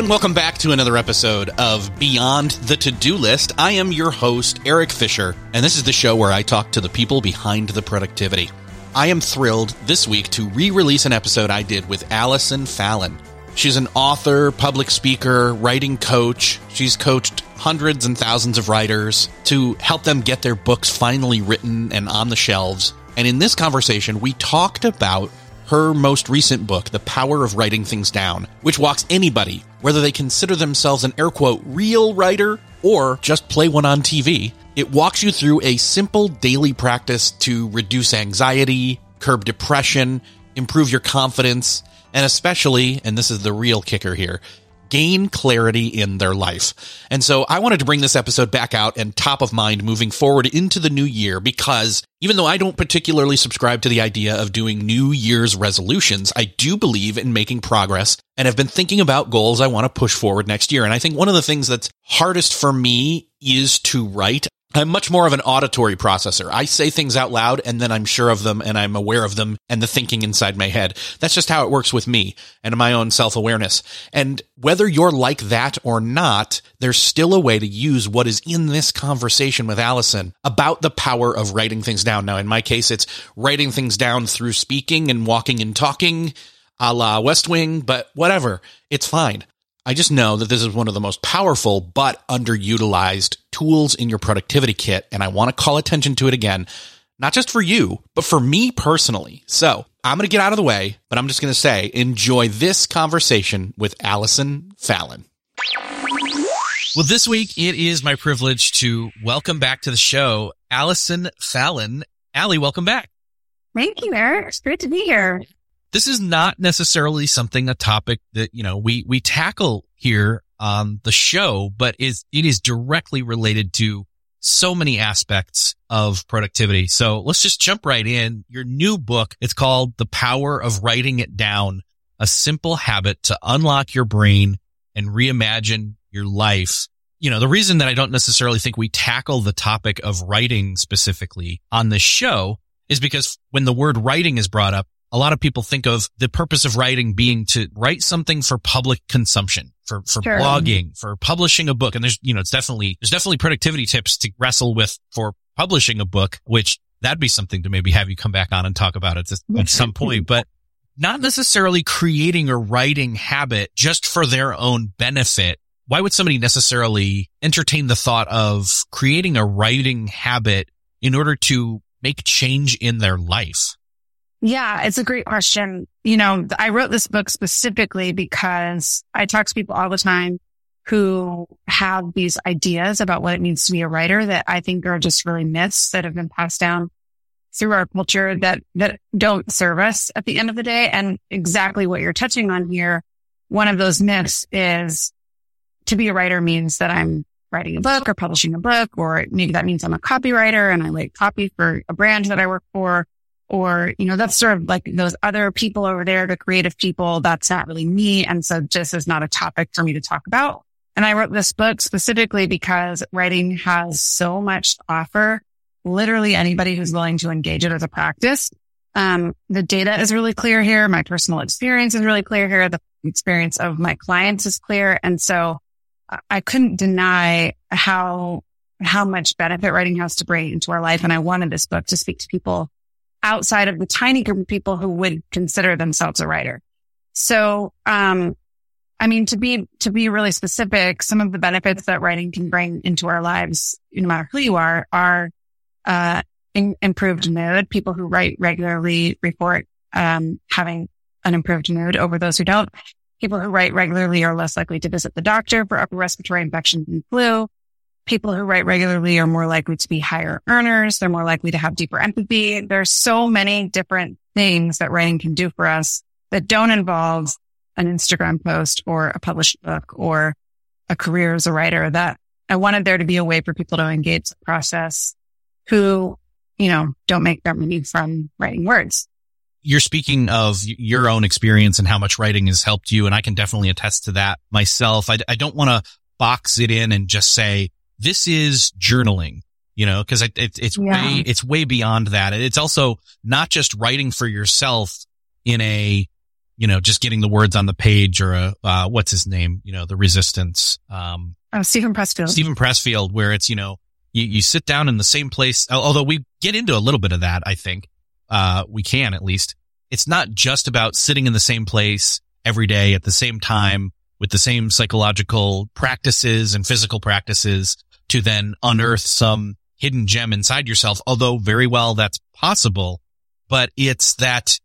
And welcome back to another episode of Beyond the To Do List. I am your host, Erik Fisher, and this is the show where I talk to the people behind the productivity. I am thrilled this week to re release an episode I did with Allison Fallon. She's an author, public speaker, writing coach. She's coached hundreds and thousands of writers to help them get their books finally written and on the shelves. And in this conversation, we talked about her most recent book, The Power of Writing Things Down, which walks anybody, whether they consider themselves an air quote real writer or just play one on TV. It walks you through a simple daily practice to reduce anxiety, curb depression, improve your confidence, and especially, and this is the real kicker here, gain clarity in their life. And so I wanted to bring this episode back out and top of mind moving forward into the new year because even though I don't particularly subscribe to the idea of doing New Year's resolutions, I do believe in making progress and have been thinking about goals I want to push forward next year. And I think one of the things that's hardest for me is to write. I'm much more of an auditory processor. I say things out loud and then I'm sure of them and I'm aware of them and the thinking inside my head. That's just how it works with me and my own self awareness. And whether you're like that or not, there's still a way to use what is in this conversation with Allison about the power of writing things down. Now, in my case, it's writing things down through speaking and walking and talking a la West Wing, but whatever. It's fine. I just know that this is one of the most powerful but underutilized tools in your productivity kit. And I want to call attention to it again, not just for you, but for me personally. So I'm going to get out of the way, but I'm just going to say enjoy this conversation with Allison Fallon. Well, this week it is my privilege to welcome back to the show Allison Fallon. Allie, welcome back. Thank you, Erik. It's great to be here. This is not necessarily something, a topic that, you know, we, we tackle here on the show, but is, it is directly related to so many aspects of productivity. So let's just jump right in. Your new book, it's called The Power of Writing It Down, a simple habit to unlock your brain and reimagine your life. You know, the reason that I don't necessarily think we tackle the topic of writing specifically on this show is because when the word writing is brought up, a lot of people think of the purpose of writing being to write something for public consumption, for, for Sure. blogging, for publishing a book. And there's, you know, it's definitely, there's definitely productivity tips to wrestle with for publishing a book, which that'd be something to maybe have you come back on and talk about it at some point, but not necessarily creating a writing habit just for their own benefit. Why would somebody necessarily entertain the thought of creating a writing habit in order to make change in their life? Yeah, it's a great question. You know, I wrote this book specifically because I talk to people all the time who have these ideas about what it means to be a writer that I think are just really myths that have been passed down through our culture that, that don't serve us at the end of the day. And exactly what you're touching on here. One of those myths is to be a writer means that I'm writing a book or publishing a book, or maybe that means I'm a copywriter and I write copy for a brand that I work for. Or, you know, that's sort of like those other people over there, the creative people. That's not really me. And so this is not a topic for me to talk about. And I wrote this book specifically because writing has so much to offer. Literally anybody who's willing to engage it as a practice. Um, the data is really clear here. My personal experience is really clear here. The experience of my clients is clear. And so I- couldn't deny how, how much benefit writing has to bring into our life. And I wanted this book to speak to people outside of the tiny group of people who would consider themselves a writer. So, um, I mean, to be, to be really specific, some of the benefits that writing can bring into our lives, no matter who you are, are, uh, in, improved mood. People who write regularly report, um, having an improved mood over those who don't. People who write regularly are less likely to visit the doctor for upper respiratory infections and flu. People who write regularly are more likely to be higher earners. They're more likely to have deeper empathy. There's so many different things that writing can do for us that don't involve an Instagram post or a published book or a career as a writer that I wanted there to be a way for people to engage the process who, you know, don't make their money from writing words. You're speaking of your own experience and how much writing has helped you. And I can definitely attest to that myself. I, I don't want to box it in and just say, this is journaling, you know, cause it, it, it's yeah. way, it's way beyond that. It's also not just writing for yourself in a, you know, just getting the words on the page or a, uh, what's his name? You know, the resistance. Um, oh, Steven Pressfield. Steven Pressfield, where it's, you know, you, you sit down in the same place. Although we get into a little bit of that, I think, uh, we can at least. It's not just about sitting in the same place every day at the same time with the same psychological practices and physical practices to then unearth some hidden gem inside yourself. Although very well that's possible, but it's that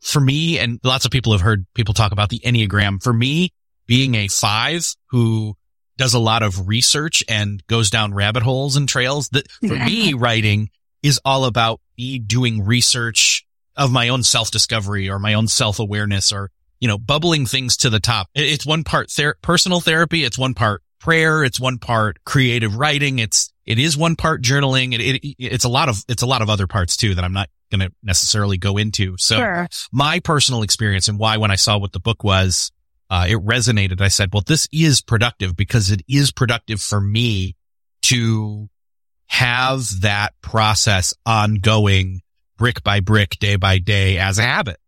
for me, and lots of people have heard people talk about the Enneagram. For me, being a five who does a lot of research and goes down rabbit holes and trails that for me, writing is all about me doing research of my own self discovery or my own self awareness or, you know, bubbling things to the top. It's one part ther- personal therapy. It's one part prayer. It's one part creative writing. It's, it is one part journaling. It, it, it's a lot of, it's a lot of other parts too that I'm not going to necessarily go into. So sure. my personal experience and why when I saw what the book was, uh, it resonated. I said, well, this is productive because it is productive for me to have that process ongoing brick by brick, day by day as a habit.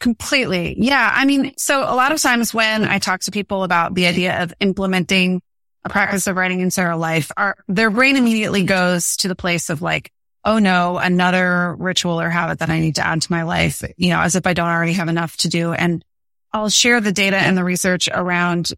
Completely. Yeah. I mean, so a lot of times when I talk to people about the idea of implementing a practice of writing into their life, our, their brain immediately goes to the place of like, oh no, another ritual or habit that I need to add to my life, you know, as if I don't already have enough to do. And I'll share the data and the research around,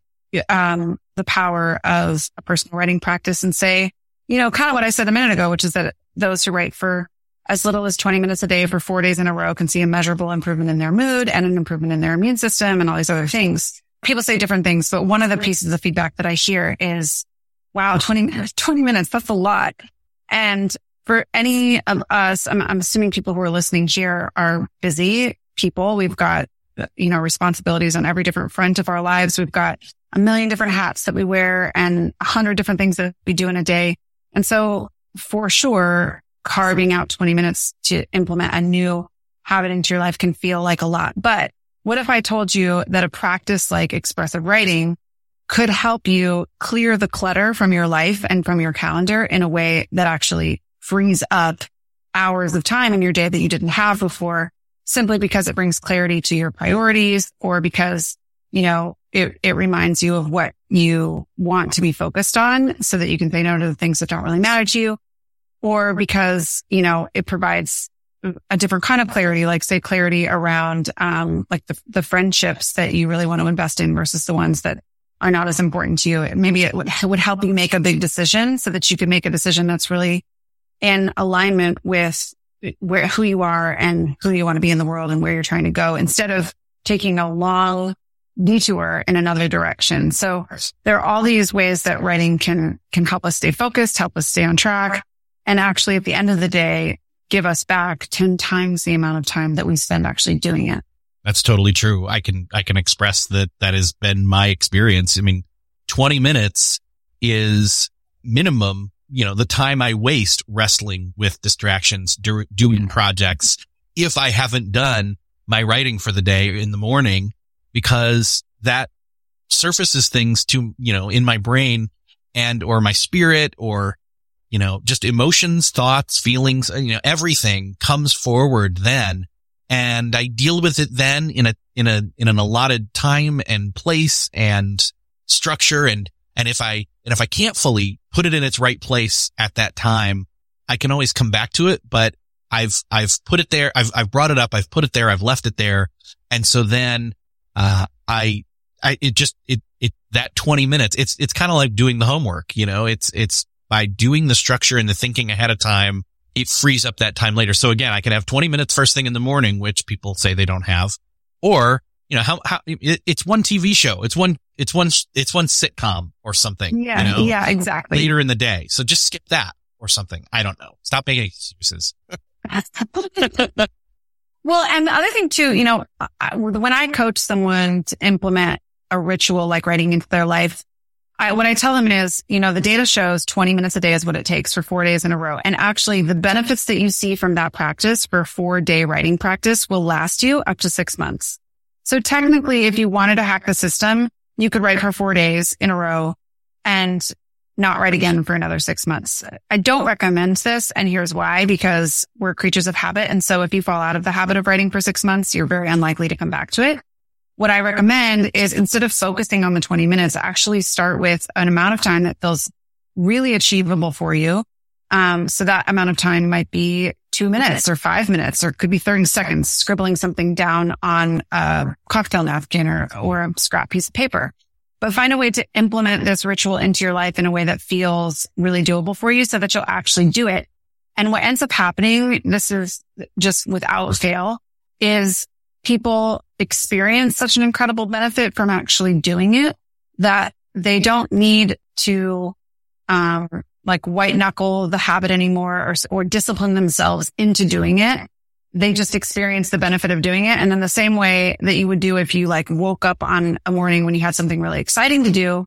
um, the power of a personal writing practice and say, you know, kind of what I said a minute ago, which is that those who write for as little as 20 minutes a day for four days in a row can see a measurable improvement in their mood and an improvement in their immune system and all these other things. People say different things, but one of the pieces of feedback that I hear is, wow, 20, 20 minutes, that's a lot. And for any of us, I'm, I'm assuming people who are listening here are busy people. We've got, you know, responsibilities on every different front of our lives. We've got a million different hats that we wear and a hundred different things that we do in a day. And so for sure, carving out 20 minutes to implement a new habit into your life can feel like a lot. But what if I told you that a practice like expressive writing could help you clear the clutter from your life and from your calendar in a way that actually frees up hours of time in your day that you didn't have before simply because it brings clarity to your priorities or because, you know, it, it reminds you of what you want to be focused on so that you can say no to the things that don't really matter to you or because, you know, it provides a different kind of clarity, like say clarity around, um, like the, the friendships that you really want to invest in versus the ones that are not as important to you. Maybe it would, it would help you make a big decision so that you can make a decision that's really in alignment with where, who you are and who you want to be in the world and where you're trying to go instead of taking a long detour in another direction. So there are all these ways that writing can, can help us stay focused, help us stay on track. And actually at the end of the day, give us back 10 times the amount of time that we spend actually doing it. That's totally true. I can, I can express that that has been my experience. I mean, 20 minutes is minimum you know, the time I waste wrestling with distractions, do, doing projects if I haven't done my writing for the day in the morning because that surfaces things to, you know, in my brain and or my spirit or, you know, just emotions, thoughts, feelings, you know, everything comes forward then. And I deal with it then in a, in a, in an allotted time and place and structure. And, and if I, and if I can't fully put it in its right place at that time, I can always come back to it, but I've, I've put it there. I've, I've brought it up. I've put it there. I've left it there. And so then, uh, I, I, it just, it, it, that 20 minutes, it's, it's kind of like doing the homework, you know, it's, it's by doing the structure and the thinking ahead of time, it frees up that time later. So again, I can have 20 minutes first thing in the morning, which people say they don't have, or you know, how, how it, it's one TV show. It's one, it's one, it's one sitcom or something. Yeah. You know, yeah, exactly. later in the day. So just skip that or something. I don't know. Stop making excuses. well, and the other thing too, you know, I, when I coach someone to implement a ritual like writing into their life, I, what I tell them is, you know, the data shows 20 minutes a day is what it takes for four days in a row. And actually the benefits that you see from that practice for four day writing practice will last you up to six months. So technically, if you wanted to hack the system, you could write for four days in a row and not write again for another six months. I don't recommend this. And here's why, because we're creatures of habit. And so if you fall out of the habit of writing for six months, you're very unlikely to come back to it. What I recommend is instead of focusing on the 20 minutes, actually start with an amount of time that feels really achievable for you. Um, so that amount of time might be two minutes or five minutes or could be 30 seconds scribbling something down on a cocktail napkin or, or a scrap piece of paper. But find a way to implement this ritual into your life in a way that feels really doable for you so that you'll actually do it. And what ends up happening, this is just without fail, is people experience such an incredible benefit from actually doing it that they don't need to, um, like white knuckle the habit anymore or, or discipline themselves into doing it. They just experience the benefit of doing it. And then the same way that you would do if you like woke up on a morning when you had something really exciting to do,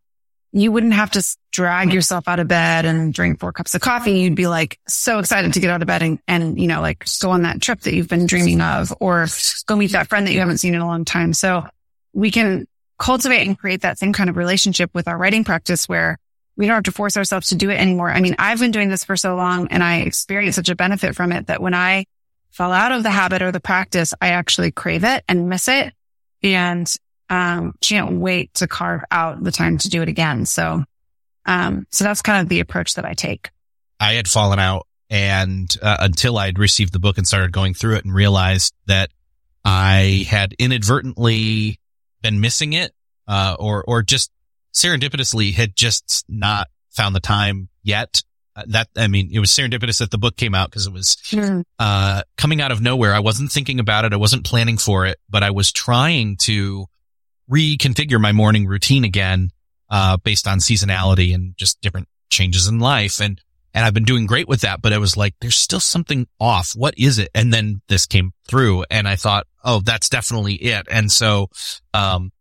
you wouldn't have to drag yourself out of bed and drink four cups of coffee. You'd be like so excited to get out of bed and, and, you know, like go on that trip that you've been dreaming of or go meet that friend that you haven't seen in a long time. So we can cultivate and create that same kind of relationship with our writing practice where we don't have to force ourselves to do it anymore. I mean, I've been doing this for so long and I experience such a benefit from it that when I fall out of the habit or the practice, I actually crave it and miss it and um, can't wait to carve out the time to do it again. So, um, so that's kind of the approach that I take. I had fallen out and uh, until I'd received the book and started going through it and realized that I had inadvertently been missing it, uh, or, or just serendipitously had just not found the time yet. Uh, that, I mean, it was serendipitous that the book came out because it was, uh, coming out of nowhere. I wasn't thinking about it. I wasn't planning for it, but I was trying to reconfigure my morning routine again, uh, based on seasonality and just different changes in life. And, and I've been doing great with that, but I was like, there's still something off. What is it? And then this came through and I thought, oh, that's definitely it. And so, um,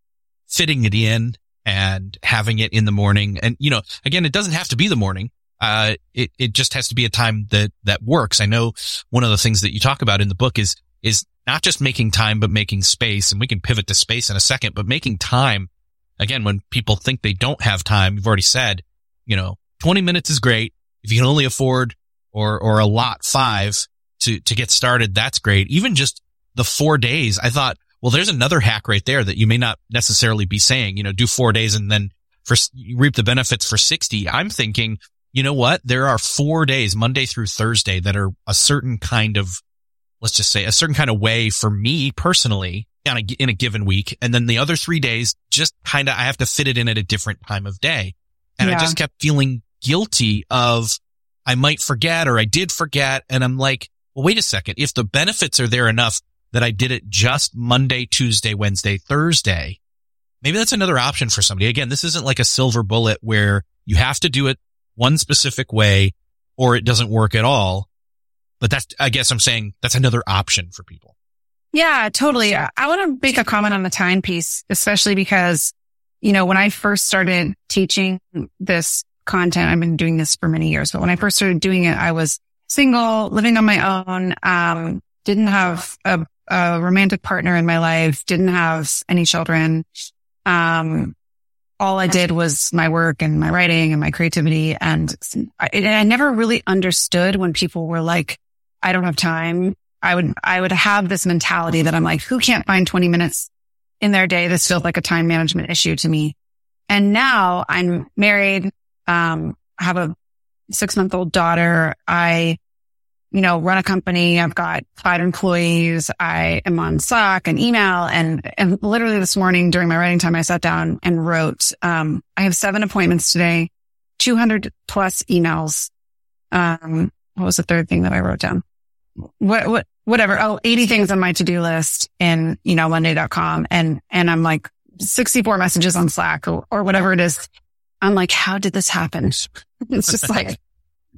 fitting it in and having it in the morning. And, you know, again, it doesn't have to be the morning. Uh, it, it just has to be a time that, that works. I know one of the things that you talk about in the book is, is not just making time, but making space. And we can pivot to space in a second, but making time again, when people think they don't have time, you've already said, you know, 20 minutes is great. If you can only afford or, or a lot five to, to get started, that's great. Even just the four days, I thought, well, there's another hack right there that you may not necessarily be saying, you know, do four days and then for you reap the benefits for 60. I'm thinking, you know what? There are four days, Monday through Thursday that are a certain kind of, let's just say a certain kind of way for me personally on a, in a given week. And then the other three days, just kind of, I have to fit it in at a different time of day. And yeah. I just kept feeling guilty of I might forget or I did forget. And I'm like, well, wait a second. If the benefits are there enough that I did it just Monday, Tuesday, Wednesday, Thursday, maybe that's another option for somebody. Again, this isn't like a silver bullet where you have to do it one specific way or it doesn't work at all. But that's, I guess I'm saying that's another option for people. Yeah, totally. I want to make a comment on the time piece, especially because, you know, when I first started teaching this content, I've been doing this for many years, but when I first started doing it, I was single, living on my own, um, didn't have a, a romantic partner in my life, didn't have any children. Um, all I did was my work and my writing and my creativity. And I, I never really understood when people were like, I don't have time I would, I would have this mentality that I'm like, who can't find 20 minutes in their day? This feels like a time management issue to me. And now I'm married. Um, I have a six month old daughter. I, you know, run a company. I've got five employees. I am on Slack and email and, and literally this morning during my writing time, I sat down and wrote, um, I have seven appointments today, 200 plus emails. Um, what was the third thing that I wrote down? what, what, whatever. Oh, 80 things on my to-do list in, you know, monday.com. And, and I'm like 64 messages on Slack or, or whatever it is. I'm like, how did this happen? It's just like,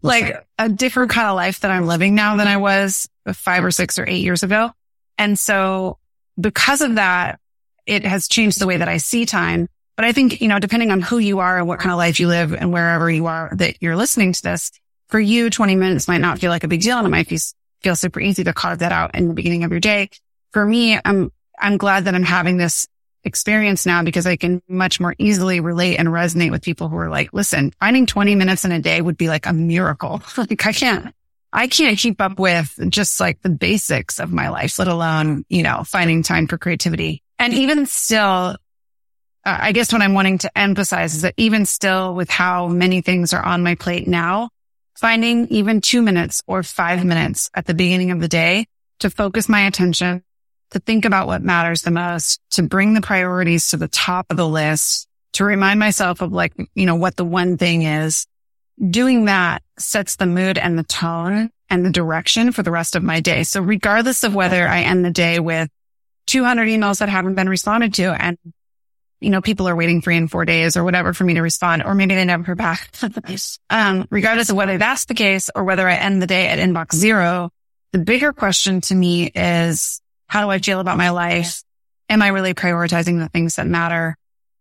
like a different kind of life that I'm living now than I was five or six or eight years ago. And so because of that, it has changed the way that I see time. But I think, you know, depending on who you are and what kind of life you live and wherever you are that you're listening to this, for you, 20 minutes might not feel like a big deal and it might feel, feel super easy to carve that out in the beginning of your day. For me, I'm, I'm glad that I'm having this experience now because I can much more easily relate and resonate with people who are like, listen, finding 20 minutes in a day would be like a miracle. like I can't, I can't keep up with just like the basics of my life, let alone, you know, finding time for creativity. And even still, uh, I guess what I'm wanting to emphasize is that even still with how many things are on my plate now, finding even two minutes or five minutes at the beginning of the day to focus my attention to think about what matters the most, to bring the priorities to the top of the list, to remind myself of like, you know, what the one thing is. Doing that sets the mood and the tone and the direction for the rest of my day. So regardless of whether I end the day with 200 emails that haven't been responded to and you know, people are waiting three and four days or whatever for me to respond, or maybe they never hear back. um, regardless of whether that's the case or whether I end the day at inbox zero, the bigger question to me is, how do I feel about my life? Am I really prioritizing the things that matter?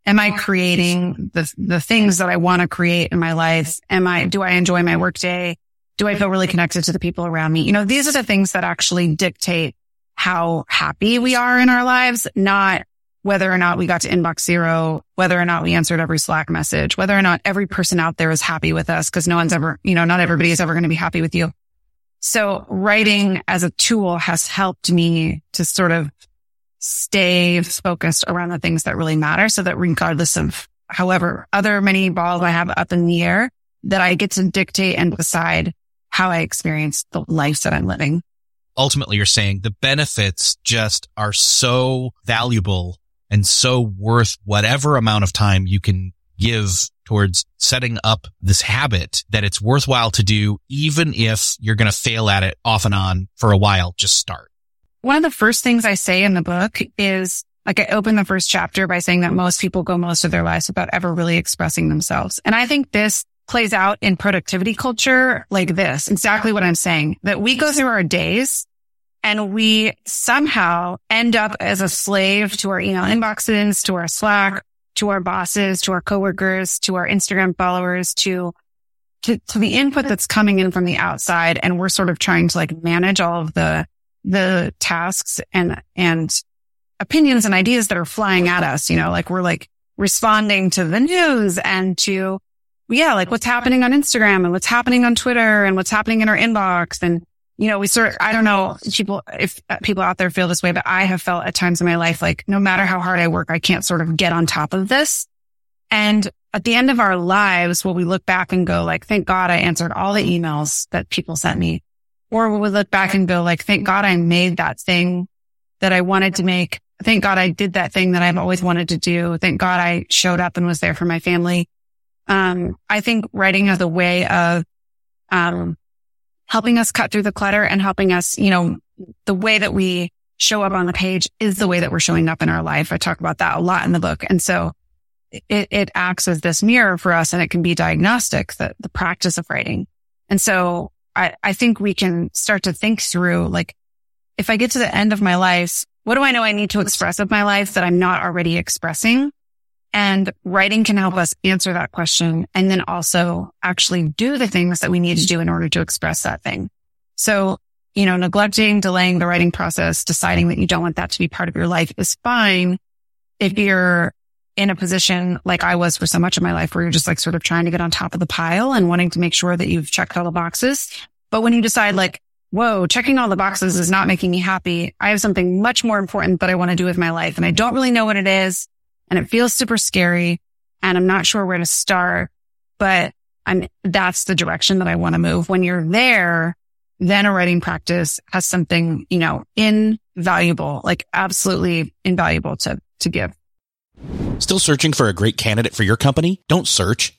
Am I creating the, the things that I want to create in my life? Am I, do I enjoy my workday? Do I feel really connected to the people around me? You know, these are the things that actually dictate how happy we are in our lives, not whether or not we got to inbox zero, whether or not we answered every Slack message, whether or not every person out there is happy with us. Cause no one's ever, you know, not everybody is ever going to be happy with you. So writing as a tool has helped me to sort of stay focused around the things that really matter so that regardless of however other many balls I have up in the air, that I get to dictate and decide how I experience the life that I'm living. Ultimately, you're saying the benefits just are so valuable and so worth whatever amount of time you can give towards setting up this habit that it's worthwhile to do, even if you're going to fail at it off and on for a while. Just start. One of the first things I say in the book is like I open the first chapter by saying that most people go most of their lives without ever really expressing themselves. And I think this plays out in productivity culture like this, exactly what I'm saying, that we go through our days and we somehow end up as a slave to our email inboxes, to our Slack, to our bosses, to our coworkers, to our Instagram followers, to, to, to the input that's coming in from the outside. And we're sort of trying to like manage all of the, the tasks and, and opinions and ideas that are flying at us. You know, like we're like responding to the news and to, yeah, like what's happening on Instagram and what's happening on Twitter and what's happening in our inbox and you know, we sort of, I don't know people, if uh, people out there feel this way, but I have felt at times in my life, like no matter how hard I work, I can't sort of get on top of this. And at the end of our lives, will we look back and go like, thank God I answered all the emails that people sent me? Or will we look back and go like, thank God I made that thing that I wanted to make. Thank God I did that thing that I've always wanted to do. Thank God I showed up and was there for my family. Um, I think writing as a way of, um, helping us cut through the clutter and helping us, you know, the way that we show up on the page is the way that we're showing up in our life. I talk about that a lot in the book. And so it, it acts as this mirror for us and it can be diagnostic, the, the practice of writing. And so I, I think we can start to think through like, if I get to the end of my life, what do I know I need to express of my life that I'm not already expressing? And writing can help us answer that question and then also actually do the things that we need to do in order to express that thing. So, you know, neglecting, delaying the writing process, deciding that you don't want that to be part of your life is fine if you're in a position like I was for so much of my life where you're just like sort of trying to get on top of the pile and wanting to make sure that you've checked all the boxes. But when you decide like, whoa, checking all the boxes is not making me happy. I have something much more important that I want to do with my life and I don't really know what it is and it feels super scary and I'm not sure where to start, but I'm, that's the direction that I want to move. When you're there, then a writing practice has something, you know, invaluable, like absolutely invaluable to, to give. Still searching for a great candidate for your company? Don't search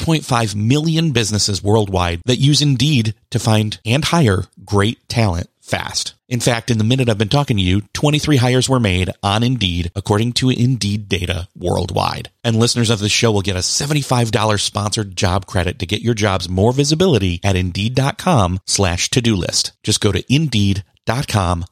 3.5 million businesses worldwide that use Indeed to find and hire great talent fast. In fact, in the minute I've been talking to you, 23 hires were made on Indeed, according to Indeed data worldwide. And listeners of the show will get a $75 sponsored job credit to get your jobs more visibility at Indeed.com slash to-do list. Just go to Indeed.com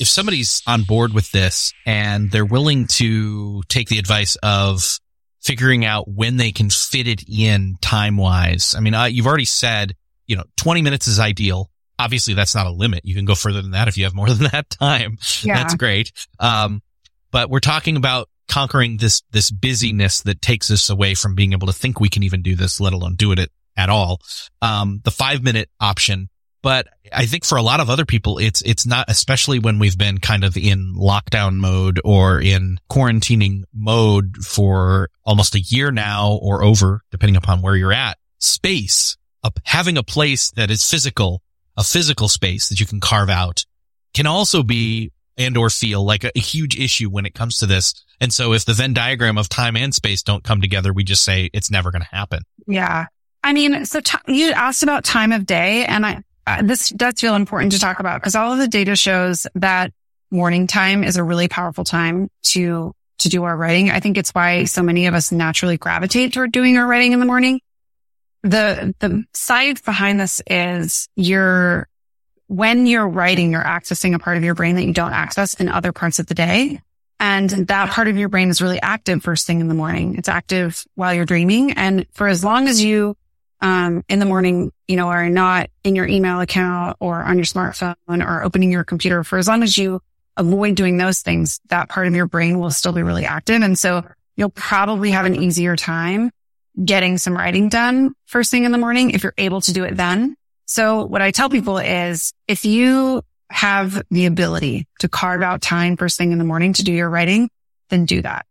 If somebody's on board with this and they're willing to take the advice of figuring out when they can fit it in time wise, I mean, uh, you've already said, you know, 20 minutes is ideal. Obviously, that's not a limit. You can go further than that if you have more than that time. Yeah. That's great. Um, but we're talking about conquering this, this busyness that takes us away from being able to think we can even do this, let alone do it at all. Um, the five minute option but I think for a lot of other people, it's, it's not, especially when we've been kind of in lockdown mode or in quarantining mode for almost a year now or over, depending upon where you're at. Space, having a place that is physical, a physical space that you can carve out can also be and or feel like a, a huge issue when it comes to this. And so if the Venn diagram of time and space don't come together, we just say it's never going to happen. Yeah. I mean, so t- you asked about time of day and I, uh, this does feel important to talk about because all of the data shows that morning time is a really powerful time to, to do our writing. I think it's why so many of us naturally gravitate toward doing our writing in the morning. The, the science behind this is you're, when you're writing, you're accessing a part of your brain that you don't access in other parts of the day. And that part of your brain is really active first thing in the morning. It's active while you're dreaming. And for as long as you um, in the morning, you know, are not in your email account or on your smartphone or opening your computer for as long as you avoid doing those things, that part of your brain will still be really active. And so you'll probably have an easier time getting some writing done first thing in the morning if you're able to do it then. So what I tell people is if you have the ability to carve out time first thing in the morning to do your writing, then do that.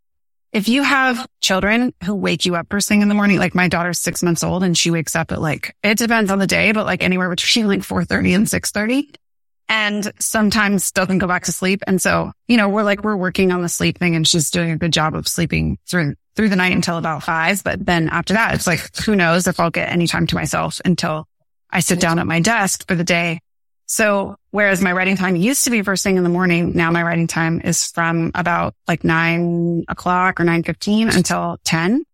If you have children who wake you up first thing in the morning, like my daughter's six months old and she wakes up at like, it depends on the day, but like anywhere between like 4.30 and 6.30 and sometimes doesn't go back to sleep. And so, you know, we're like, we're working on the sleep thing and she's doing a good job of sleeping through, through the night until about five. But then after that, it's like, who knows if I'll get any time to myself until I sit down at my desk for the day. So whereas my writing time used to be first thing in the morning, now my writing time is from about like nine o'clock or nine fifteen until 10.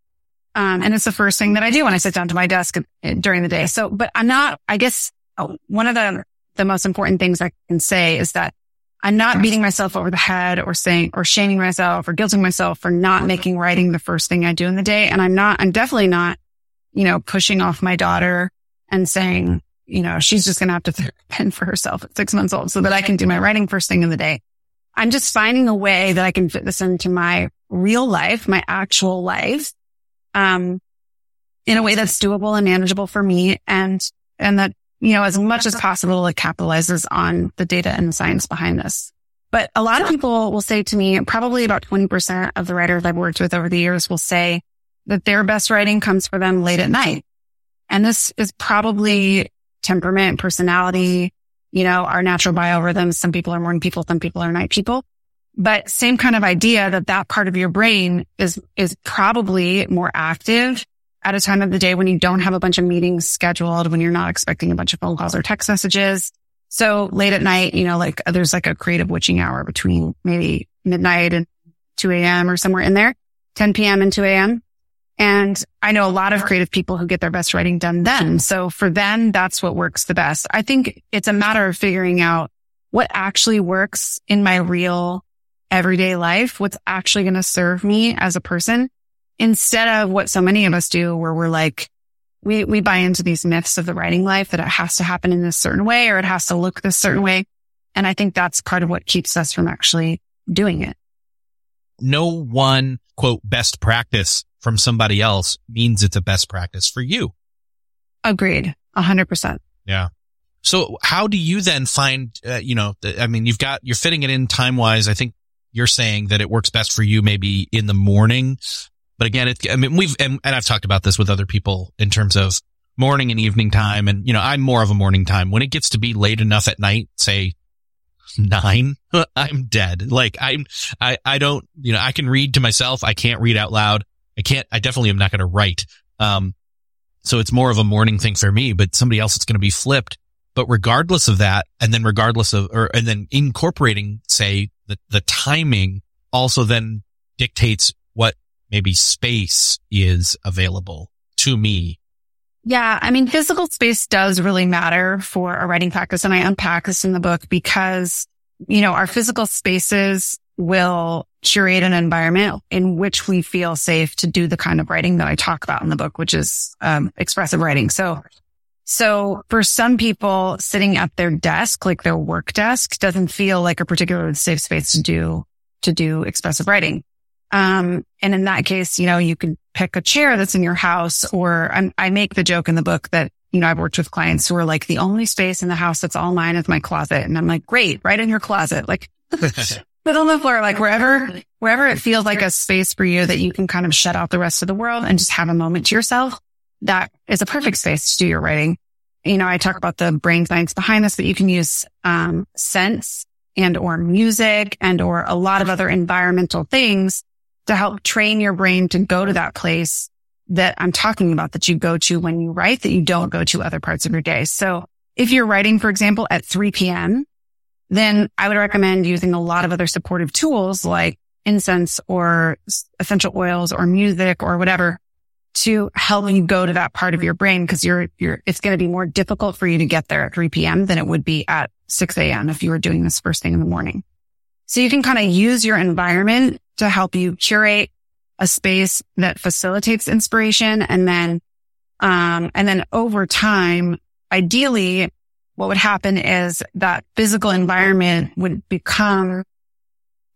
Um, and it's the first thing that I do when I sit down to my desk during the day. So, but I'm not, I guess oh, one of the, the most important things I can say is that I'm not beating myself over the head or saying, or shaming myself or guilting myself for not making writing the first thing I do in the day. And I'm not, I'm definitely not, you know, pushing off my daughter and saying, you know, she's just going to have to pen for herself at six months old so that I can do my writing first thing in the day. I'm just finding a way that I can fit this into my real life, my actual life, um, in a way that's doable and manageable for me. And, and that, you know, as much as possible, it capitalizes on the data and the science behind this. But a lot of people will say to me, probably about 20% of the writers I've worked with over the years will say that their best writing comes for them late at night. And this is probably temperament, personality, you know, our natural biorhythms. Some people are morning people, some people are night people. But same kind of idea that that part of your brain is, is probably more active at a time of the day when you don't have a bunch of meetings scheduled, when you're not expecting a bunch of phone calls or text messages. So late at night, you know, like uh, there's like a creative witching hour between maybe midnight and 2 a.m. or somewhere in there, 10 p.m. and 2 a.m. And I know a lot of creative people who get their best writing done then. So for them, that's what works the best. I think it's a matter of figuring out what actually works in my real everyday life, what's actually going to serve me as a person instead of what so many of us do where we're like, we, we buy into these myths of the writing life that it has to happen in this certain way or it has to look this certain way. And I think that's part of what keeps us from actually doing it. No one quote best practice from somebody else means it's a best practice for you. Agreed. A hundred percent. Yeah. So how do you then find, uh, you know, I mean, you've got, you're fitting it in time wise. I think you're saying that it works best for you maybe in the morning. But again, it, I mean, we've, and, and I've talked about this with other people in terms of morning and evening time. And, you know, I'm more of a morning time when it gets to be late enough at night, say nine, I'm dead. Like I'm, I, I don't, you know, I can read to myself. I can't read out loud. I can't, I definitely am not going to write. Um, so it's more of a morning thing for me, but somebody else it's going to be flipped. But regardless of that, and then regardless of, or, and then incorporating, say, the, the timing also then dictates what maybe space is available to me. Yeah. I mean, physical space does really matter for a writing practice. And I unpack this in the book because, you know, our physical spaces will curate an environment in which we feel safe to do the kind of writing that I talk about in the book, which is um, expressive writing. So, so for some people sitting at their desk, like their work desk doesn't feel like a particularly safe space to do, to do expressive writing. Um, and in that case, you know, you can pick a chair that's in your house or I'm, I make the joke in the book that, you know, I've worked with clients who are like the only space in the house that's all mine is my closet. And I'm like, great, write in your closet. Like But on the floor, like wherever, wherever it feels like a space for you that you can kind of shut out the rest of the world and just have a moment to yourself, that is a perfect space to do your writing. You know, I talk about the brain science behind this, but you can use, um, sense and or music and or a lot of other environmental things to help train your brain to go to that place that I'm talking about that you go to when you write that you don't go to other parts of your day. So if you're writing, for example, at 3 p.m., then I would recommend using a lot of other supportive tools like incense or essential oils or music or whatever to help you go to that part of your brain because you're, you're, it's going to be more difficult for you to get there at 3 p.m. than it would be at 6 a.m. if you were doing this first thing in the morning. So you can kind of use your environment to help you curate a space that facilitates inspiration. And then, um, and then over time, ideally what would happen is that physical environment would become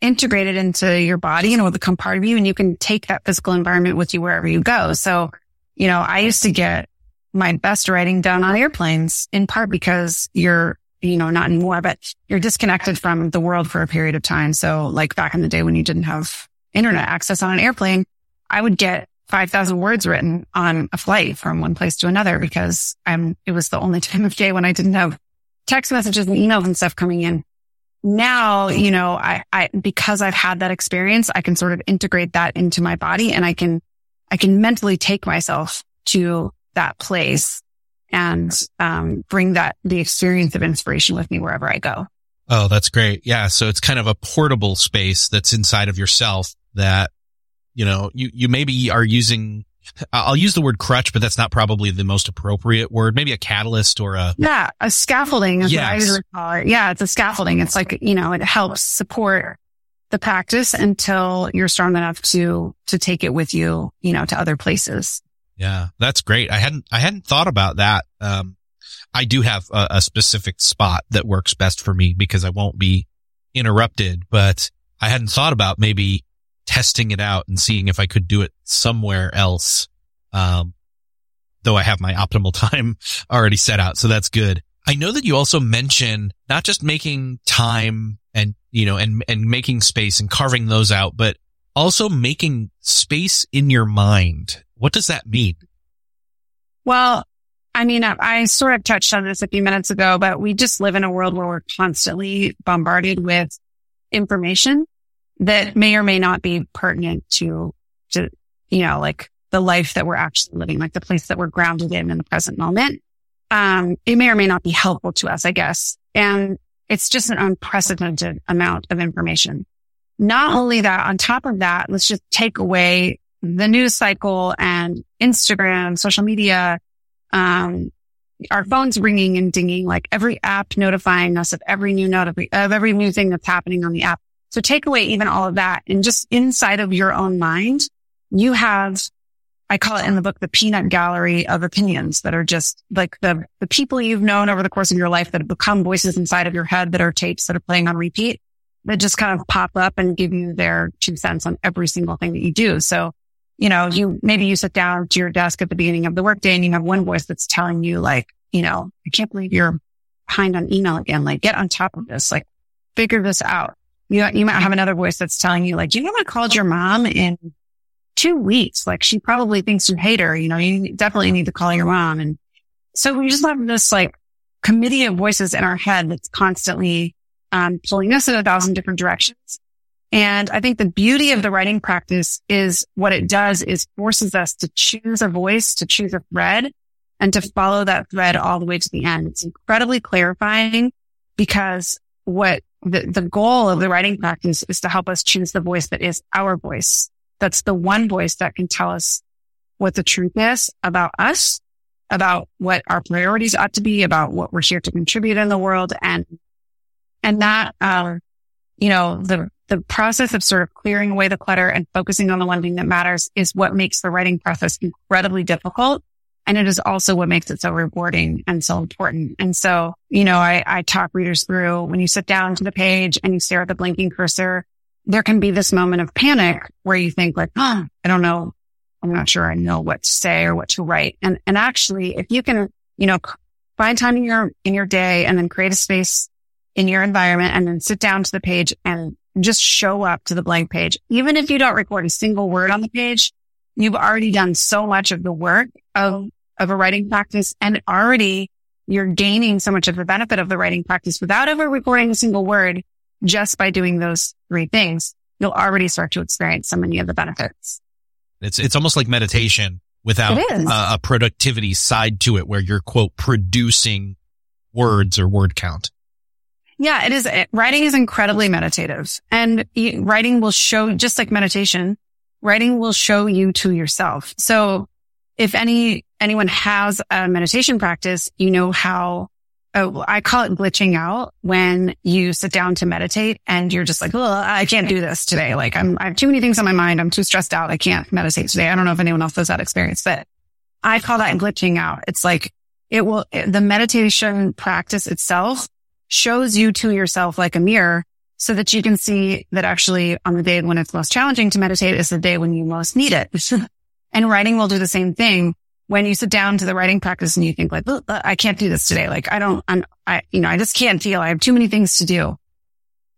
integrated into your body and would become part of you and you can take that physical environment with you wherever you go. So, you know, I used to get my best writing done on airplanes in part because you're, you know, not anymore, but you're disconnected from the world for a period of time. So like back in the day when you didn't have internet access on an airplane, I would get 5,000 words written on a flight from one place to another because I'm, it was the only time of day when I didn't have text messages and emails and stuff coming in. Now, you know, I, I, because I've had that experience, I can sort of integrate that into my body and I can, I can mentally take myself to that place and um, bring that the experience of inspiration with me wherever I go. Oh, that's great. Yeah. So it's kind of a portable space that's inside of yourself that, you know, you, you maybe are using, I'll use the word crutch, but that's not probably the most appropriate word. Maybe a catalyst or a. Yeah. A scaffolding is Yes. what I usually call it. Yeah. It's a scaffolding. It's like, you know, it helps support the practice until you're strong enough to, to take it with you, you know, to other places. Yeah. That's great. I hadn't, I hadn't thought about that. Um, I do have a, a specific spot that works best for me because I won't be interrupted, but I hadn't thought about maybe testing it out and seeing if I could do it somewhere else. Um, though I have my optimal time already set out. So that's good. I know that you also mention not just making time and, you know, and, and making space and carving those out, but also making space in your mind. What does that mean? Well, I mean, I, I sort of touched on this a few minutes ago, but we just live in a world where we're constantly bombarded with information that may or may not be pertinent to, to, you know, like the life that we're actually living, like the place that we're grounded in in the present moment. Um, it may or may not be helpful to us, I guess. And it's just an unprecedented amount of information. Not only that, on top of that, let's just take away the news cycle and Instagram, social media, um, our phones ringing and dinging, like every app notifying us of every new note of every new thing that's happening on the app. So take away even all of that and just inside of your own mind, you have, I call it in the book, the peanut gallery of opinions that are just like the, the people you've known over the course of your life that have become voices inside of your head that are tapes that are playing on repeat that just kind of pop up and give you their two cents on every single thing that you do. So you know, you maybe you sit down to your desk at the beginning of the workday and you have one voice that's telling you like, you know, I can't believe you're behind on email again. Like get on top of this, like figure this out. You, you might have another voice that's telling you like, you know, I called your mom in two weeks. Like she probably thinks you hate her. You know, you definitely need to call your mom. And so we just have this like committee of voices in our head that's constantly, um, pulling us in a thousand different directions. And I think the beauty of the writing practice is what it does is forces us to choose a voice, to choose a thread and to follow that thread all the way to the end. It's incredibly clarifying because what the, the goal of the writing practice is to help us choose the voice that is our voice. That's the one voice that can tell us what the truth is about us, about what our priorities ought to be, about what we're here to contribute in the world. And, and that, um, you know, the, the process of sort of clearing away the clutter and focusing on the one thing that matters is what makes the writing process incredibly difficult. And it is also what makes it so rewarding and so important. And so, you know, I, I talk readers through when you sit down to the page and you stare at the blinking cursor, there can be this moment of panic where you think like, oh, I don't know. I'm not sure I know what to say or what to write. And, and actually, if you can, you know, find time in your, in your day and then create a space in your environment and then sit down to the page and just show up to the blank page. Even if you don't record a single word on the page, you've already done so much of the work of, of a writing practice and already you're gaining so much of the benefit of the writing practice without ever recording a single word just by doing those three things. You'll already start to experience so many of the benefits. It's, it's almost like meditation without It is. a, a productivity side to it where you're quote producing words or word count. Yeah, it is. Eh, writing is incredibly meditative and writing will show, just like meditation, writing will show you to yourself. So if any, anyone has a meditation practice, you know how, oh, I call it glitching out when you sit down to meditate and you're just like, oh, I can't do this today. Like I'm, I have too many things on my mind. I'm too stressed out. I can't meditate today. I don't know if anyone else has that experience, but I call that glitching out. It's like it will, eh, the meditation practice itself shows you to yourself like a mirror so that you can see that actually on the day when it's most challenging to meditate is the day when you most need it. and writing will do the same thing. When you sit down to the writing practice and you think like, I can't do this today. Like I don't, I'm, I, you know, I just can't feel I have too many things to do.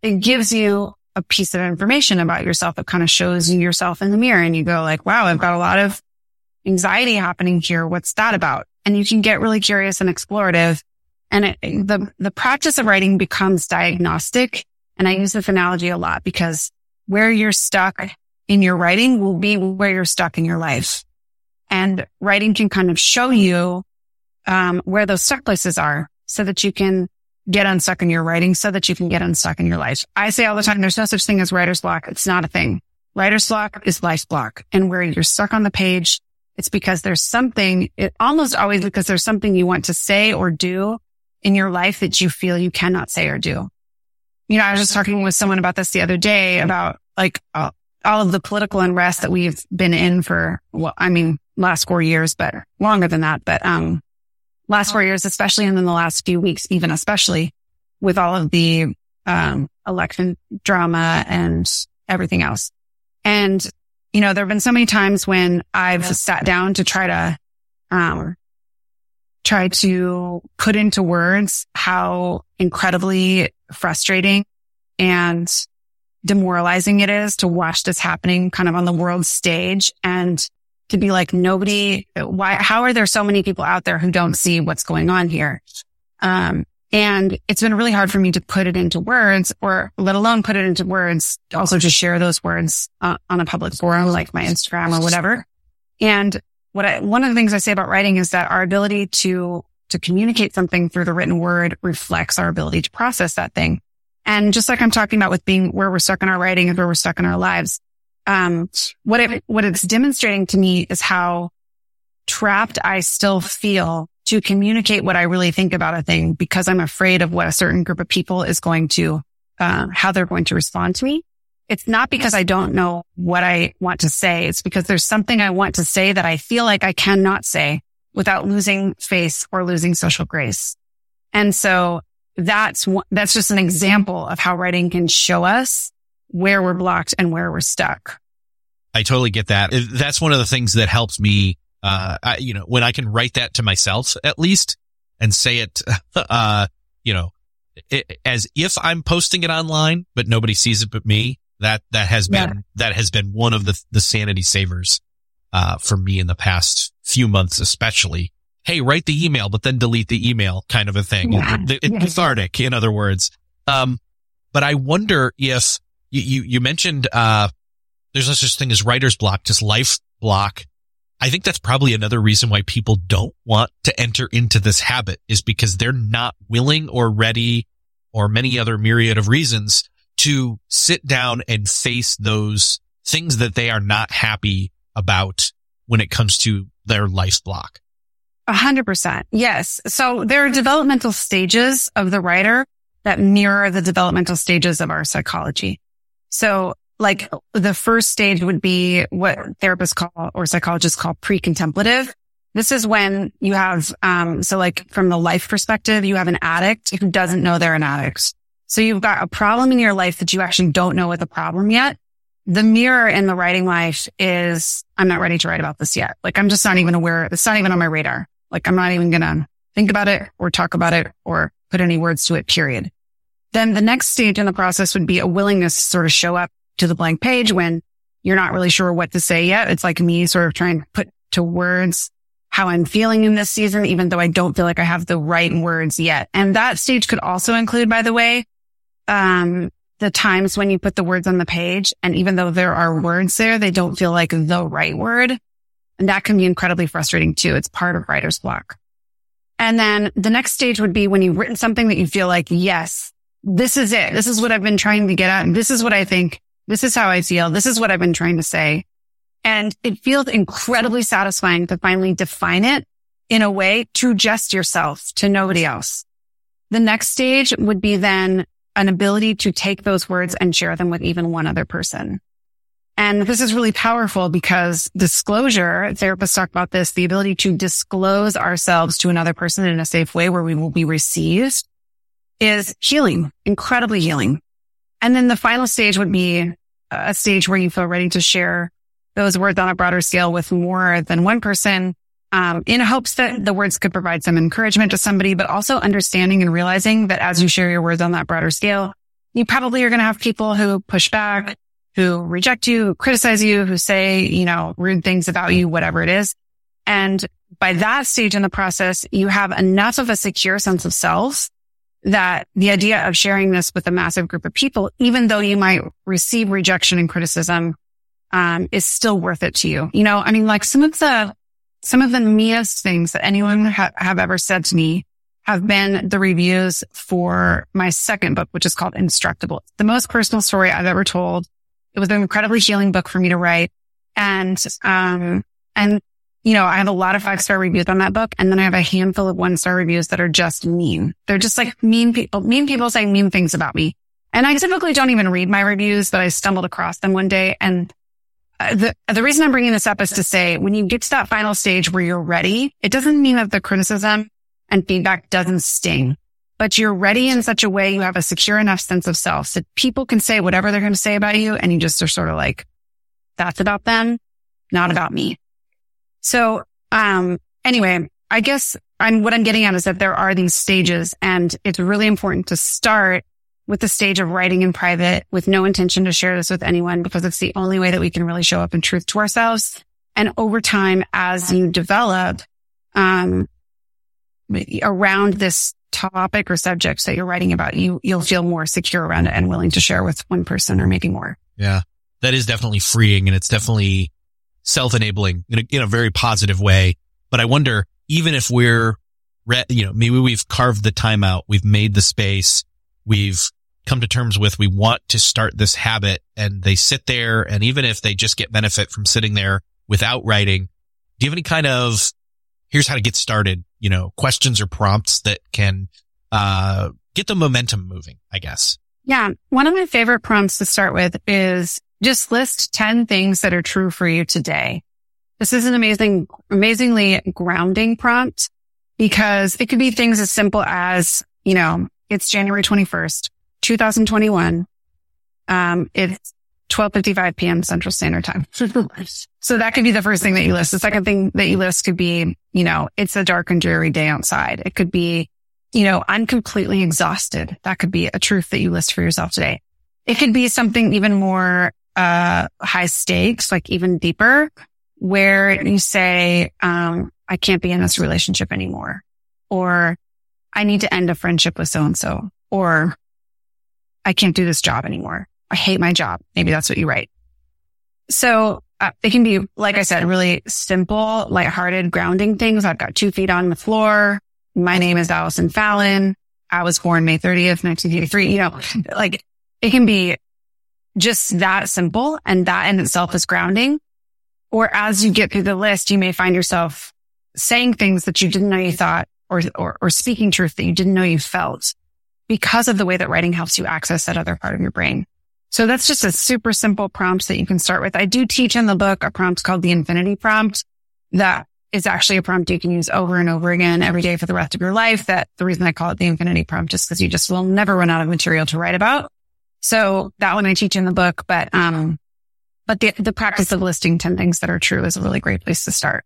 It gives you a piece of information about yourself that kind of shows you yourself in the mirror and you go like, wow, I've got a lot of anxiety happening here. What's that about? And you can get really curious and explorative and it, the, the practice of writing becomes diagnostic. And I use this analogy a lot because where you're stuck in your writing will be where you're stuck in your life. And writing can kind of show you um, where those stuck places are so that you can get unstuck in your writing so that you can get unstuck in your life. I say all the time, there's no such thing as writer's block. It's not a thing. Writer's block is life's block. And where you're stuck on the page, it's because there's something, it almost always because there's something you want to say or do in your life that you feel you cannot say or do. You know, I was just talking with someone about this the other day about like uh, all of the political unrest that we've been in for, well, I mean, last four years, but longer than that. But, um, last four years, especially and then the last few weeks, even especially with all of the, um, election drama and everything else. And, you know, there have been so many times when I've sat down to try to, um, try to put into words how incredibly frustrating and demoralizing it is to watch this happening kind of on the world stage and to be like, nobody, why, how are there so many people out there who don't see what's going on here? Um, and it's been really hard for me to put it into words or let alone put it into words, also to share those words uh, on a public forum like my Instagram or whatever. And what I, one of the things I say about writing is that our ability to, to communicate something through the written word reflects our ability to process that thing. And just like I'm talking about with being where we're stuck in our writing and where we're stuck in our lives, um, what it, what it's demonstrating to me is how trapped I still feel to communicate what I really think about a thing because I'm afraid of what a certain group of people is going to, uh, how they're going to respond to me. It's not because I don't know what I want to say. It's because there's something I want to say that I feel like I cannot say without losing face or losing social grace. And so that's, that's just an example of how writing can show us where we're blocked and where we're stuck. I totally get that. That's one of the things that helps me, uh, I, you know, when I can write that to myself at least and say it, uh, you know, it, as if I'm posting it online, but nobody sees it but me. That, that has been, yeah. that has been one of the, the sanity savers, uh, for me in the past few months, especially. Hey, write the email, but then delete the email kind of a thing. Yeah. It, it's yeah. cathartic, in other words. Um, but I wonder if you, you, you mentioned, uh, there's no such thing as writer's block, just life block. I think that's probably another reason why people don't want to enter into this habit is because they're not willing or ready or many other myriad of reasons to sit down and face those things that they are not happy about when it comes to their life block. A hundred percent. Yes. So there are developmental stages of the writer that mirror the developmental stages of our psychology. So like the first stage would be what therapists call or psychologists call pre-contemplative. This is when you have, um, so like from the life perspective, you have an addict who doesn't know they're an addict. So you've got a problem in your life that you actually don't know what the problem yet. The mirror in the writing life is I'm not ready to write about this yet. Like I'm just not even aware. It's not even on my radar. Like I'm not even going to think about it or talk about it or put any words to it, period. Then the next stage in the process would be a willingness to sort of show up to the blank page when you're not really sure what to say yet. It's like me sort of trying to put to words how I'm feeling in this season, even though I don't feel like I have the right words yet. And that stage could also include, by the way, um, the times when you put the words on the page. And even though there are words there, they don't feel like the right word. And that can be incredibly frustrating too. It's part of writer's block. And then the next stage would be when you've written something that you feel like, yes, this is it. This is what I've been trying to get at. This is what I think. This is how I feel. This is what I've been trying to say. And it feels incredibly satisfying to finally define it in a way to just yourself, to nobody else. The next stage would be then an ability to take those words and share them with even one other person. And this is really powerful because disclosure, therapists talk about this, the ability to disclose ourselves to another person in a safe way where we will be received is healing, incredibly healing. And then the final stage would be a stage where you feel ready to share those words on a broader scale with more than one person, um, in hopes that the words could provide some encouragement to somebody, but also understanding and realizing that as you share your words on that broader scale, you probably are going to have people who push back, who reject you, who criticize you, who say, you know, rude things about you, whatever it is. And by that stage in the process, you have enough of a secure sense of self that the idea of sharing this with a massive group of people, even though you might receive rejection and criticism, um, is still worth it to you. You know, I mean, like some of the, some of the meanest things that anyone ha- have ever said to me have been the reviews for my second book, which is called Indestructible. The most personal story I've ever told. It was an incredibly healing book for me to write. And, um, and, you know, I have a lot of five star reviews on that book. And then I have a handful of one star reviews that are just mean. They're just like mean people, mean people saying mean things about me. And I typically don't even read my reviews, but I stumbled across them one day. And the, the reason I'm bringing this up is to say when you get to that final stage where you're ready, it doesn't mean that the criticism and feedback doesn't sting, but you're ready in such a way you have a secure enough sense of self that people can say whatever they're going to say about you. And you just are sort of like, that's about them, not about me. So, um, anyway, I guess I'm, what I'm getting at is that there are these stages and it's really important to start with the stage of writing in private with no intention to share this with anyone because it's the only way that we can really show up in truth to ourselves. And over time, as you develop, um, around this topic or subjects that you're writing about, you, you'll feel more secure around it and willing to share with one person or maybe more. Yeah. That is definitely freeing and it's definitely self-enabling in a, in a very positive way. But I wonder, even if we're, re- you know, maybe we've carved the time out, we've made the space, we've come to terms with we want to start this habit and they sit there and even if they just get benefit from sitting there without writing, do you have any kind of here's how to get started, you know, questions or prompts that can uh get the momentum moving, I guess. Yeah. One of my favorite prompts to start with is just list 10 things that are true for you today. This is an amazing, amazingly grounding prompt because it could be things as simple as, you know, it's January 21st. 2021. Um, it's 12.55 p.m. Central Standard Time. so that could be the first thing that you list. The second thing that you list could be, you know, it's a dark and dreary day outside. It could be, you know, I'm completely exhausted. That could be a truth that you list for yourself today. It could be something even more, uh, high stakes, like even deeper where you say, um, I can't be in this relationship anymore or I need to end a friendship with so and so or I can't do this job anymore. I hate my job. Maybe that's what you write. So uh, it can be, like I said, really simple, lighthearted, grounding things. I've got two feet on the floor. My name is Allison Fallon. I was born May 30th, 1983. You know, like it can be just that simple. And that in itself is grounding. Or as you get through the list, you may find yourself saying things that you didn't know you thought or, or, or speaking truth that you didn't know you felt because of the way that writing helps you access that other part of your brain. So that's just a super simple prompt that you can start with. I do teach in the book a prompt called the infinity prompt that is actually a prompt you can use over and over again every day for the rest of your life. That the reason I call it the infinity prompt is because you just will never run out of material to write about. So that one I teach in the book, but, um, but the, the practice of listing 10 things that are true is a really great place to start.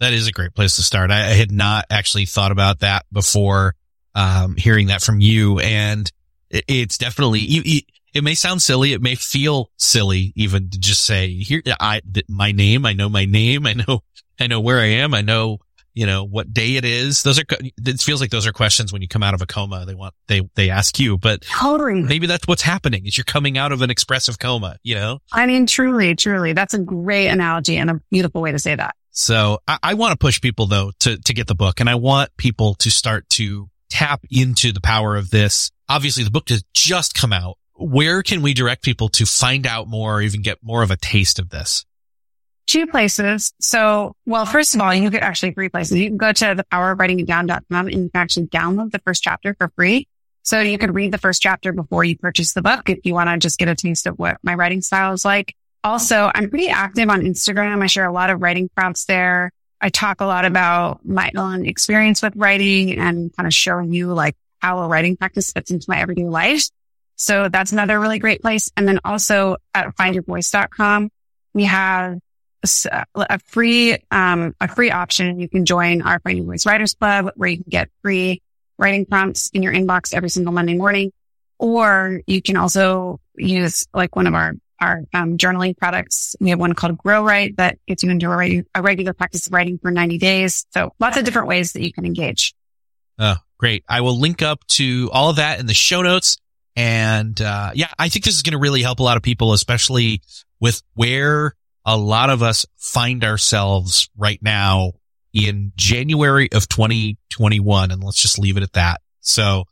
That is a great place to start. I, I had not actually thought about that before um, hearing that from you. And it, it's definitely, it, it may sound silly. It may feel silly even to just say here, I, my name, I know my name. I know, I know where I am. I know, you know, what day it is. Those are, it feels like those are questions when you come out of a coma. They want, they, they ask you, but totally. maybe that's what's happening is you're coming out of an expressive coma, you know? I mean, truly, truly. That's a great analogy and a beautiful way to say that. So I, I want to push people though to, to get the book and I want people to start to tap into the power of this. Obviously, the book has just come out. Where can we direct people to find out more or even get more of a taste of this? Two places. So, well, first of all, you could actually three places. You can go to thepowerofwritingitdown.com and you can actually download the first chapter for free. So you could read the first chapter before you purchase the book if you want to just get a taste of what my writing style is like. Also, I'm pretty active on Instagram. I share a lot of writing prompts there. I talk a lot about my own experience with writing and kind of showing you like how a writing practice fits into my everyday life. So that's another really great place. And then also at findyourvoice.com, we have a free, um, a free option. You can join our Find Your Voice Writers Club where you can get free writing prompts in your inbox every single Monday morning. Or you can also use like one of our our um, journaling products. We have one called Grow Write that gets you into a, a, regular practice of writing for 90 days. So lots of different ways that you can engage. Oh, great. I will link up to all of that in the show notes. And, uh, yeah, I think this is going to really help a lot of people, especially with where a lot of us find ourselves right now in January of 2021. And let's just leave it at that. So,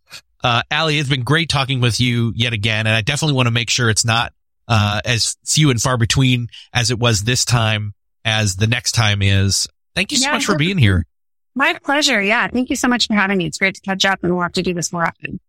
uh, Olly, it's been great talking with you yet again. And I definitely want to make sure it's not, uh, as few and far between as it was this time as the next time is. Thank you so yeah, much for being here. My pleasure. Yeah. Thank you so much for having me. It's great to catch up and we'll have to do this more often.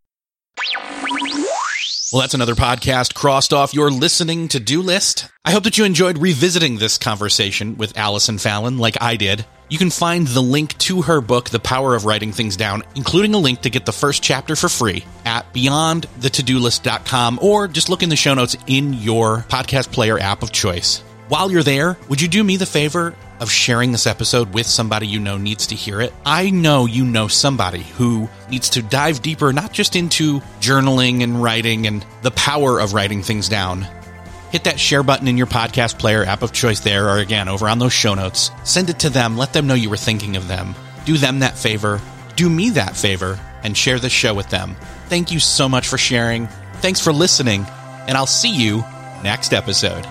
Well, that's another podcast crossed off your listening to do list. I hope that you enjoyed revisiting this conversation with Allison Fallon like I did. You can find the link to her book, The Power of Writing Things Down, including a link to get the first chapter for free at beyondthetodolist.com or just look in the show notes in your podcast player app of choice. While you're there, would you do me the favor of sharing this episode with somebody you know needs to hear it? I know you know somebody who needs to dive deeper, not just into journaling and writing and the power of writing things down. Hit that share button in your podcast player app of choice there, or again, over on those show notes. Send it to them. Let them know you were thinking of them. Do them that favor. Do me that favor and share the show with them. Thank you so much for sharing. Thanks for listening, and I'll see you next episode.